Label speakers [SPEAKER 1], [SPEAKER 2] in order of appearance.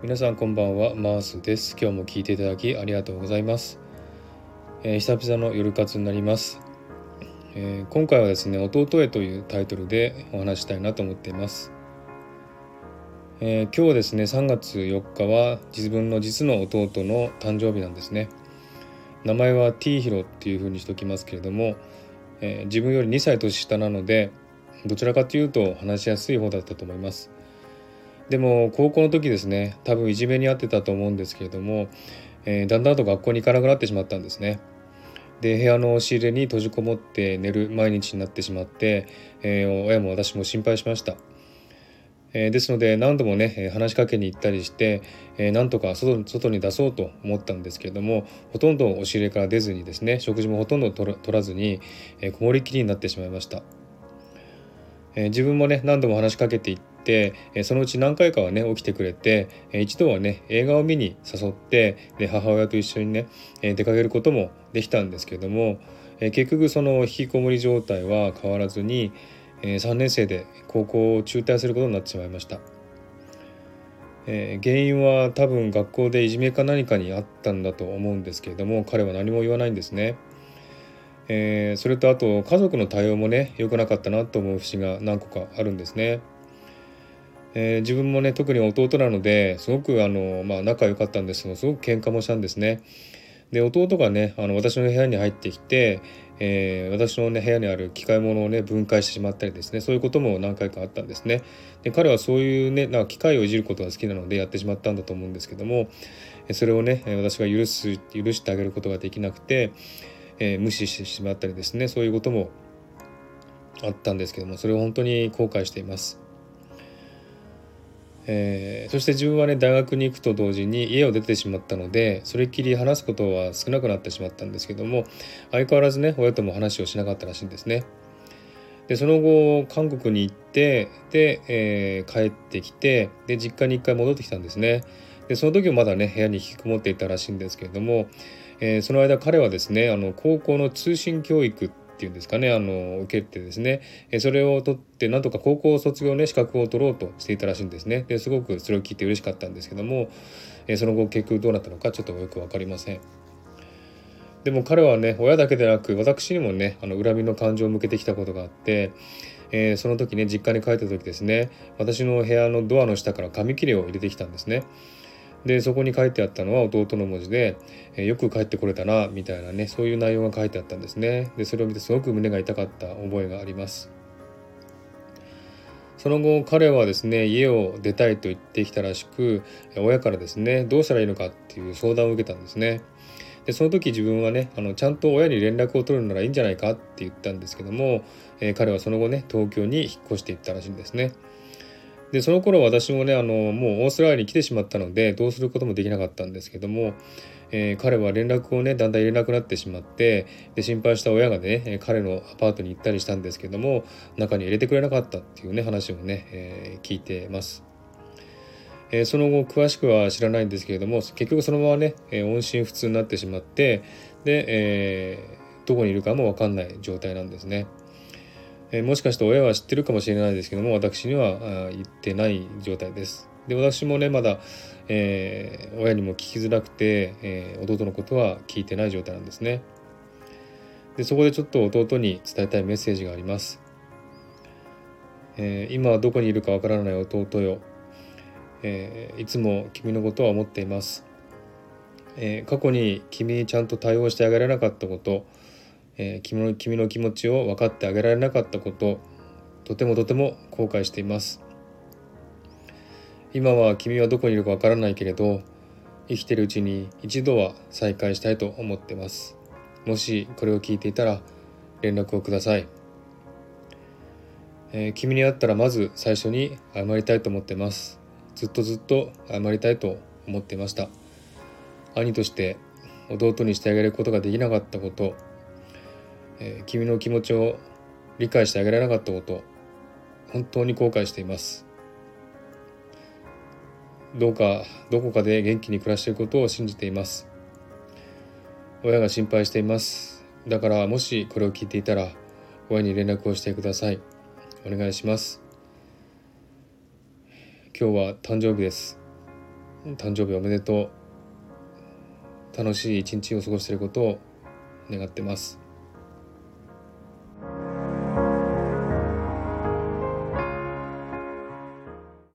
[SPEAKER 1] 皆さんこんばんはマースです。今日も聞いていただきありがとうございます、えー、久々の夜活になります、えー、今回はですね弟へというタイトルでお話したいなと思っています、えー、今日ですね3月4日は自分の実の弟の誕生日なんですね。名前は T ヒロっていう風にしておきますけれども、え自分より2歳年下なのでどちらかというと話しやすい方だったと思います。でも高校の時ですね多分いじめに遭ってたと思うんですけれども、えー、だんだんと学校に行かなくなってしまったんですね。で部屋の押し入れに閉じこもって寝る毎日になってしまって、えー、親も私も心配しました。えー、ですので何度もね話しかけに行ったりして、えー、なんとか外外に出そうと思ったんですけれどもほとんど押し入れから出ずにですね食事もほとんど取らずに、えー、こもりきりになってしまいました。え自分もね何度も話しかけていって、えそのうち何回かはね起きてくれて、え一度はね映画を見に誘ってで母親と一緒にね、え出かけることもできたんですけども、え結局その引きこもり状態は変わらずに、え3年生で高校を中退することになってしまいました。え原因は多分学校でいじめか何かにあったんだと思うんですけれども彼は何も言わないんですね。えー、それとあと家族の対応もね良くなかったなと思う節が何個かあるんですね。えー、自分もね特に弟なのですごくあの、まあ、仲良かったんですけどすごく喧嘩もしたんですね。で弟がねあの私の部屋に入ってきて、えー、私の、ね、部屋にある機械物をね分解してしまったりですねそういうことも何回かあったんですね。で彼はそういうねなんか機械をいじることが好きなのでやってしまったんだと思うんですけどもそれをね私が許す許してあげることができなくてえー、無視してしまったりですねそういうこともあったんですけどもそれを本当に後悔しています。えー、そして自分はね大学に行くと同時に家を出てしまったのでそれっきり話すことは少なくなってしまったんですけども相変わらずね親とも話をしなかったらしいんですね。でその後韓国に行ってで、えー、帰ってきてで実家に一回戻ってきたんですね。でその時もまだね部屋に引きこもっていたらしいんですけれどもえー、その間彼はですねあの高校の通信教育っていうんですかねあの受けてですね、えそれを取ってなんとか高校卒業ね資格を取ろうとしていたらしいんですねですごくそれを聞いて嬉しかったんですけども、えその後結局どうなったのかちょっとよく分かりません。でも彼はね親だけでなく私にもねあの恨みの感情を向けてきたことがあって、えー、その時ね実家に帰った時ですね私の部屋のドアの下から紙切れを入れてきたんですね。でそこに書いてあったのは弟の文字で、え、よく帰ってこれたなみたいなねそういう内容が書いてあったんですね。でそれを見てすごく胸が痛かった覚えがあります。その後彼はですね家を出たいと言ってきたらしく親からですねどうしたらいいのかっていう相談を受けたんですね。でその時自分はねあのちゃんと親に連絡を取るならいいんじゃないかって言ったんですけども、えー、彼はその後ね東京に引っ越していったらしいんですね。でその頃私もねあのもうオーストラリアに来てしまったのでどうすることもできなかったんですけども、えー、彼は連絡をねだんだん入れなくなってしまってで心配した親がね彼のアパートに行ったりしたんですけども中に入れてくれなかったっていうね話をね、えー、聞いてます。えー、その後詳しくは知らないんですけれども結局そのままね、え音信不通になってしまってで、えどこにいるかも分かんない状態なんですね。えもしかして親は知ってるかもしれないですけども私には言ってない状態です。で私もねまだ、えー、親にも聞きづらくて、えー、弟のことは聞いてない状態なんですね。でそこでちょっと弟に伝えたいメッセージがあります。えー、今はどこにいるかわからない弟よ、えいつも君のことは思っています。え過去に君にちゃんと対応してあげられなかったことえー、君の君の気持ちを分かってあげられなかったこととてもとても後悔しています。今は君はどこにいるか分からないけれど生きてるうちに一度は再会したいと思ってます。もしこれを聞いていたら連絡をください、えー、君に会ったらまず最初に謝りたいと思ってます。ずっとずっと謝りたいと思っていました。兄として弟にしてあげることができなかったこと。えー、君の気持ちを理解してあげられなかったこと本当に後悔しています。どうかどこかで元気に暮らしていることを信じています。親が心配しています。だからもしこれを聞いていたら親に連絡をしてください。お願いします。今日は誕生日です。誕生日おめでとう。楽しい一日を過ごしていることを願ってます。